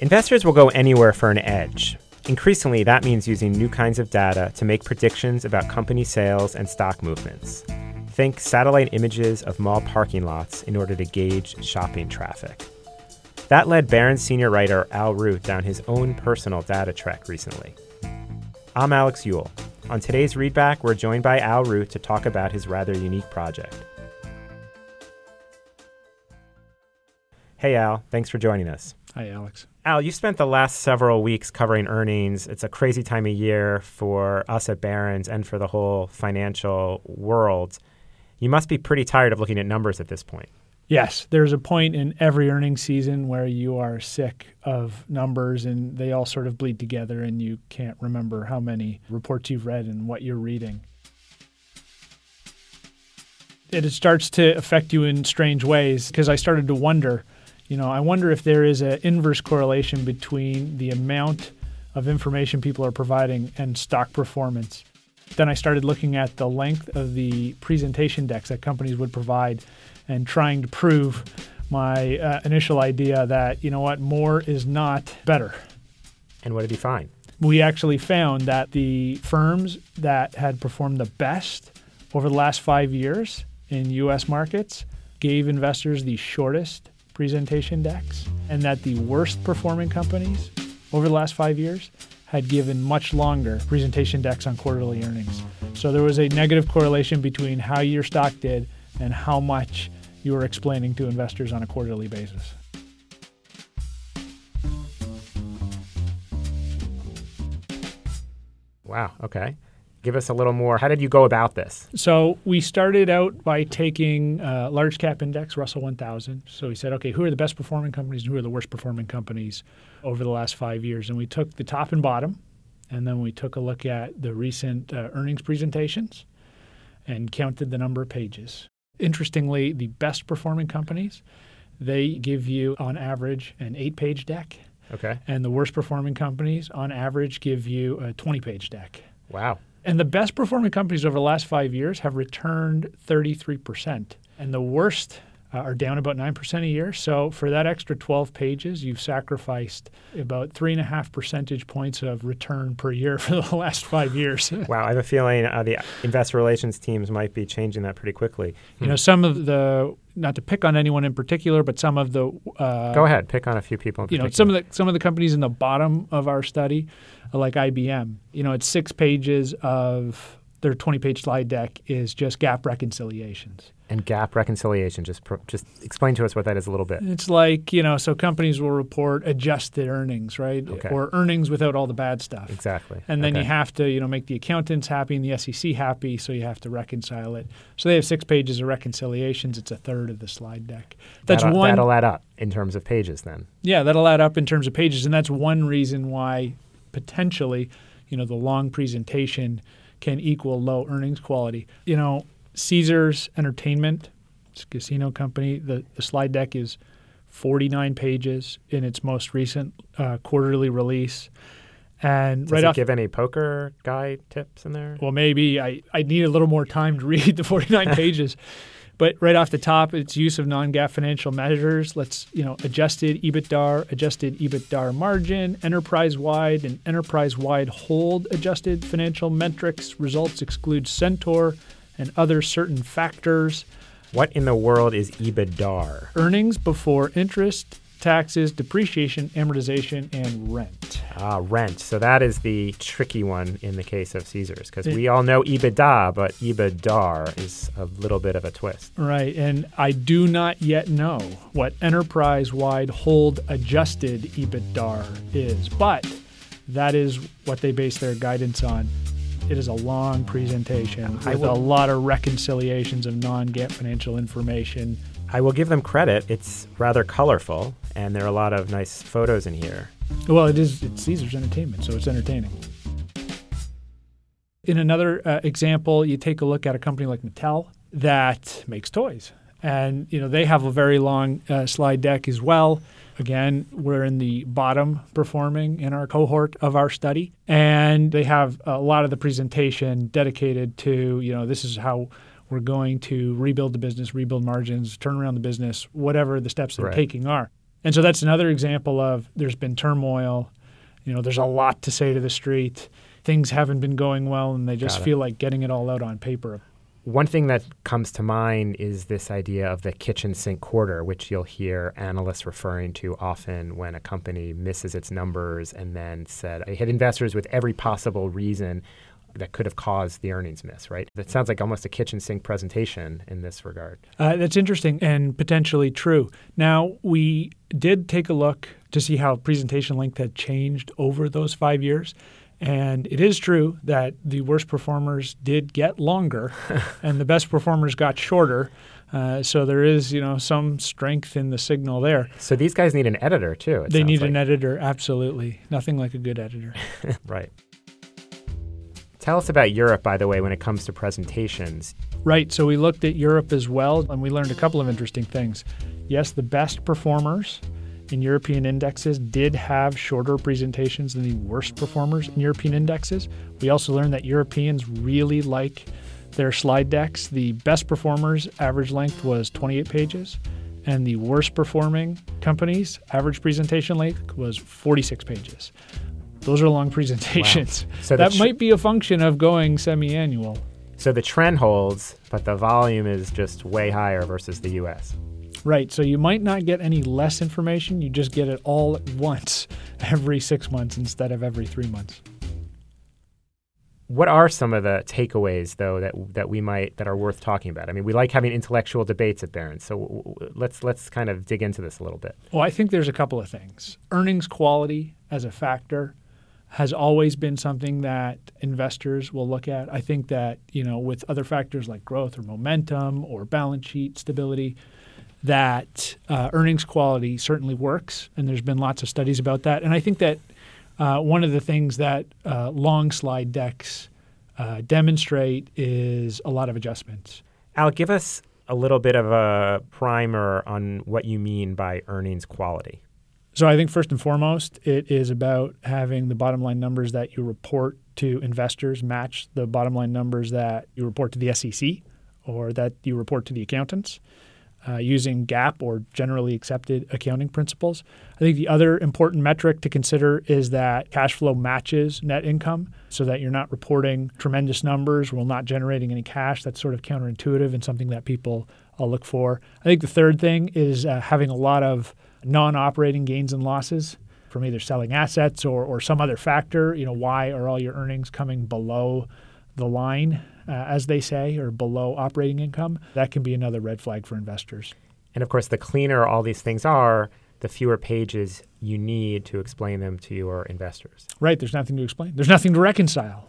Investors will go anywhere for an edge. Increasingly, that means using new kinds of data to make predictions about company sales and stock movements. Think satellite images of mall parking lots in order to gauge shopping traffic. That led Barron's senior writer Al Root down his own personal data trek recently. I'm Alex Eule. On today's Readback, we're joined by Al Root to talk about his rather unique project. Hey, Al, thanks for joining us. Hi, Alex. Al, you spent the last several weeks covering earnings. It's a crazy time of year for us at Barron's and for the whole financial world. You must be pretty tired of looking at numbers at this point. Yes, there's a point in every earnings season where you are sick of numbers and they all sort of bleed together and you can't remember how many reports you've read and what you're reading. It starts to affect you in strange ways because I started to wonder you know, I wonder if there is an inverse correlation between the amount of information people are providing and stock performance. Then I started looking at the length of the presentation decks that companies would provide and trying to prove my uh, initial idea that, you know what, more is not better. And what did you find? We actually found that the firms that had performed the best over the last five years in US markets gave investors the shortest presentation decks, and that the worst performing companies over the last five years had given much longer presentation decks on quarterly earnings. So there was a negative correlation between how your stock did and how much you were explaining to investors on a quarterly basis. Wow, okay give us a little more. How did you go about this? So we started out by taking uh, large cap index, Russell 1000. So we said, okay, who are the best performing companies and who are the worst performing companies over the last five years? And we took the top and bottom, and then we took a look at the recent uh, earnings presentations and counted the number of pages. Interestingly, the best performing companies, they give you on average an eight page deck. Okay. And the worst performing companies, on average, give you a 20 page deck. Wow. And the best performing companies over the last five years have returned 33%. And the worst uh, are down about 9% a year. So for that extra 12 pages, you've sacrificed about three and a half percentage points of return per year for the last five years. wow, I have a feeling uh, the investor relations teams might be changing that pretty quickly. You hmm. know, some of the not to pick on anyone in particular, but some of the uh, go ahead, pick on a few people. you know, some of the some of the companies in the bottom of our study, like IBM. You know, it's six pages of their 20 page slide deck is just GAAP reconciliations. And GAAP reconciliation, just pro, just explain to us what that is a little bit. It's like, you know, so companies will report adjusted earnings, right? Okay. Or earnings without all the bad stuff. Exactly. And then okay. you have to, you know, make the accountants happy and the SEC happy, so you have to reconcile it. So they have six pages of reconciliations. It's a third of the slide deck. That's that'll, one. That'll add up in terms of pages then. Yeah, that'll add up in terms of pages. And that's one reason why potentially, you know, the long presentation – can equal low earnings quality. You know, Caesars Entertainment, it's a casino company, the, the slide deck is 49 pages in its most recent uh, quarterly release. And Does right it off, give any poker guy tips in there? Well, maybe I, I need a little more time to read the 49 pages. But right off the top, it's use of non-GAAP financial measures. Let's, you know, adjusted EBITDA, adjusted EBITDA margin, enterprise-wide and enterprise-wide hold adjusted financial metrics. Results exclude Centaur and other certain factors. What in the world is EBITDAR? Earnings before interest, taxes, depreciation, amortization, and rent. Ah, rent. So that is the tricky one in the case of Caesars because we all know EBITDA, but EBITDAR is a little bit of a twist. Right. And I do not yet know what enterprise wide hold adjusted EBITDA is, but that is what they base their guidance on. It is a long presentation with will, a lot of reconciliations of non GAAP financial information I will give them credit. It's rather colorful, and there are a lot of nice photos in here. Well, it is. It's Caesar's Entertainment, so it's entertaining. In another uh, example, you take a look at a company like Mattel that makes toys, and you know they have a very long uh, slide deck as well. Again, we're in the bottom performing in our cohort of our study, and they have a lot of the presentation dedicated to you know this is how we're going to rebuild the business, rebuild margins, turn around the business, whatever the steps they're right. taking are. And so that's another example of there's been turmoil. You know, there's a lot to say to the street. Things haven't been going well, and they just feel like getting it all out on paper. One thing that comes to mind is this idea of the kitchen sink quarter, which you'll hear analysts referring to often when a company misses its numbers and then said, I hit investors with every possible reason that could have caused the earnings miss, right? That sounds like almost a kitchen sink presentation in this regard. Uh, that's interesting and potentially true. Now, we did take a look to see how presentation length had changed over those five years. And it is true that the worst performers did get longer and the best performers got shorter. Uh, so there is, you know, some strength in the signal there. So these guys need an editor too. They need like. an editor, absolutely. Nothing like a good editor. right. Tell us about Europe, by the way, when it comes to presentations. Right. So we looked at Europe as well, and we learned a couple of interesting things. Yes, the best performers in European indexes did have shorter presentations than the worst performers in European indexes. We also learned that Europeans really like their slide decks. The best performers' average length was 28 pages, and the worst performing companies' average presentation length was 46 pages. Those are long presentations. Wow. So that tr- might be a function of going semi-annual. So the trend holds, but the volume is just way higher versus the US. Right. So you might not get any less information, you just get it all at once every 6 months instead of every 3 months. What are some of the takeaways, though, that that we might that are worth talking about? I mean, we like having intellectual debates at Barron's, so let's let's kind of dig into this a little bit. Well, I think there's a couple of things. Earnings quality as a factor has always been something that investors will look at. I think that, you know, with other factors like growth or momentum or balance sheet stability, that uh, earnings quality certainly works. And there's been lots of studies about that. And I think that uh, one of the things that uh, long slide decks uh, demonstrate is a lot of adjustments. Al, give us a little bit of a primer on what you mean by earnings quality. So I think first and foremost, it is about having the bottom line numbers that you report to investors match the bottom line numbers that you report to the SEC or that you report to the accountants. Uh, using GAAP or generally accepted accounting principles. I think the other important metric to consider is that cash flow matches net income so that you're not reporting tremendous numbers while not generating any cash. That's sort of counterintuitive and something that people uh, look for. I think the third thing is uh, having a lot of non operating gains and losses from either selling assets or, or some other factor. You know, why are all your earnings coming below the line, uh, as they say, or below operating income? That can be another red flag for investors. And of course, the cleaner all these things are, the fewer pages you need to explain them to your investors. Right. There's nothing to explain, there's nothing to reconcile.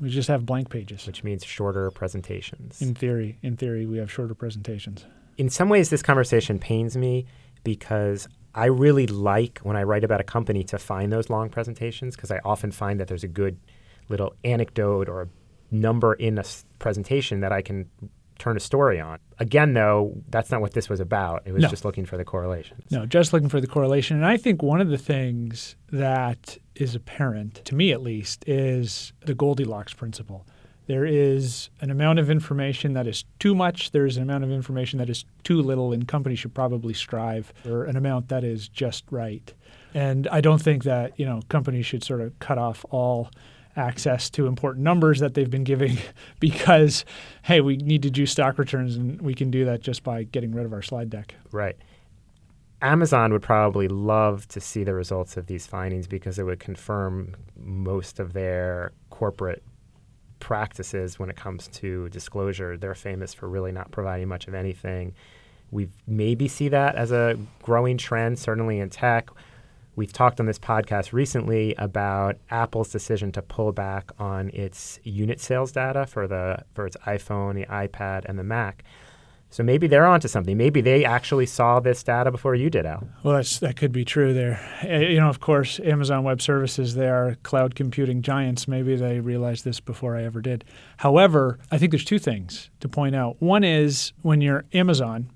We just have blank pages. Which means shorter presentations. In theory, in theory, we have shorter presentations. In some ways, this conversation pains me because I really like when I write about a company to find those long presentations because I often find that there's a good little anecdote or a number in a s- presentation that I can turn a story on. Again, though, that's not what this was about. It was no. just looking for the correlations. No, just looking for the correlation. And I think one of the things that is apparent, to me at least, is the Goldilocks principle. There is an amount of information that is too much. There's an amount of information that is too little, and companies should probably strive for an amount that is just right. And I don't think that you know companies should sort of cut off all access to important numbers that they've been giving because hey, we need to do stock returns, and we can do that just by getting rid of our slide deck. Right. Amazon would probably love to see the results of these findings because it would confirm most of their corporate practices when it comes to disclosure. They're famous for really not providing much of anything. We maybe see that as a growing trend, certainly in tech. We've talked on this podcast recently about Apple's decision to pull back on its unit sales data for the for its iPhone, the iPad, and the Mac. So maybe they're onto something. Maybe they actually saw this data before you did, Al. Well, that's, that could be true there. Uh, you know, of course, Amazon Web Services, they are cloud computing giants. Maybe they realized this before I ever did. However, I think there's two things to point out. One is when you're Amazon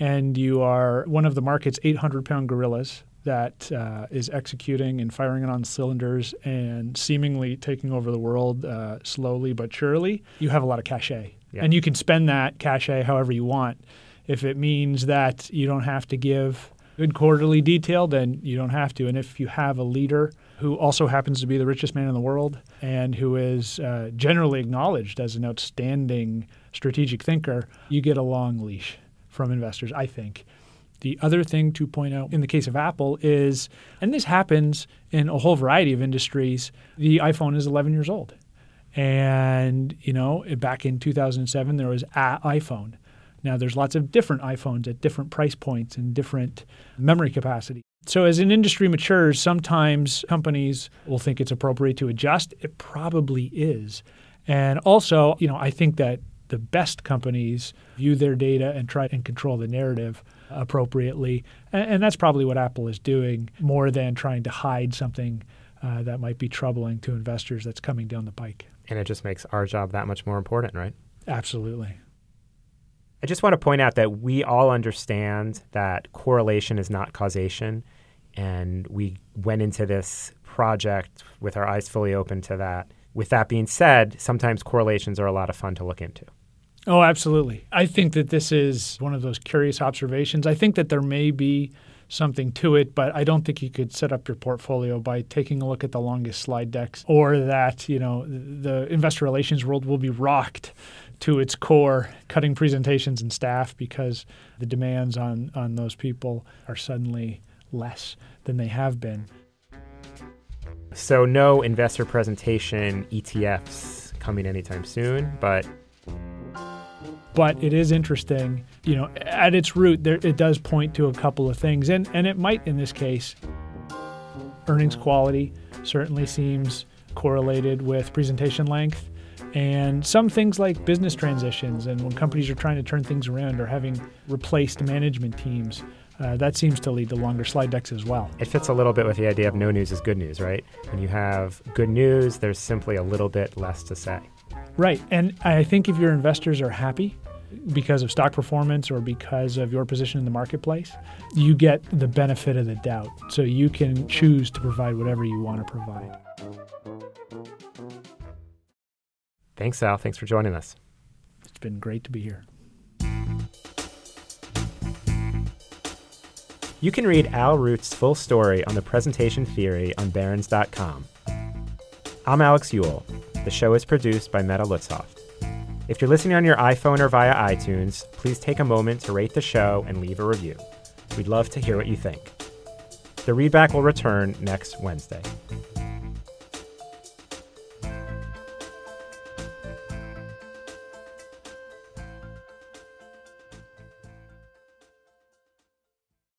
and you are one of the market's 800 pound gorillas that uh, is executing and firing on cylinders and seemingly taking over the world uh, slowly but surely, you have a lot of cachet. Yeah. And you can spend that cachet however you want. If it means that you don't have to give good quarterly detail, then you don't have to. And if you have a leader who also happens to be the richest man in the world and who is uh, generally acknowledged as an outstanding strategic thinker, you get a long leash from investors, I think. The other thing to point out in the case of Apple is, and this happens in a whole variety of industries, the iPhone is 11 years old. And, you know, back in 2007, there was a iPhone. Now, there's lots of different iPhones at different price points and different memory capacity. So, as an industry matures, sometimes companies will think it's appropriate to adjust. It probably is. And also, you know, I think that the best companies view their data and try and control the narrative appropriately. And, and that's probably what Apple is doing more than trying to hide something uh, that might be troubling to investors that's coming down the pike. And it just makes our job that much more important, right? Absolutely. I just want to point out that we all understand that correlation is not causation. And we went into this project with our eyes fully open to that. With that being said, sometimes correlations are a lot of fun to look into. Oh, absolutely. I think that this is one of those curious observations. I think that there may be something to it, but I don't think you could set up your portfolio by taking a look at the longest slide decks or that, you know, the investor relations world will be rocked to its core, cutting presentations and staff because the demands on, on those people are suddenly less than they have been. So, no investor presentation ETFs coming anytime soon, but but it is interesting. You know, at its root, there, it does point to a couple of things, and and it might in this case. Earnings quality certainly seems correlated with presentation length, and some things like business transitions and when companies are trying to turn things around or having replaced management teams. Uh, that seems to lead to longer slide decks as well. It fits a little bit with the idea of no news is good news, right? When you have good news, there's simply a little bit less to say. Right. And I think if your investors are happy because of stock performance or because of your position in the marketplace, you get the benefit of the doubt. So you can choose to provide whatever you want to provide. Thanks, Al. Thanks for joining us. It's been great to be here. You can read Al Root's full story on the presentation theory on Barron's.com. I'm Alex Eule. The show is produced by Meta Lutzoft. If you're listening on your iPhone or via iTunes, please take a moment to rate the show and leave a review. We'd love to hear what you think. The readback will return next Wednesday.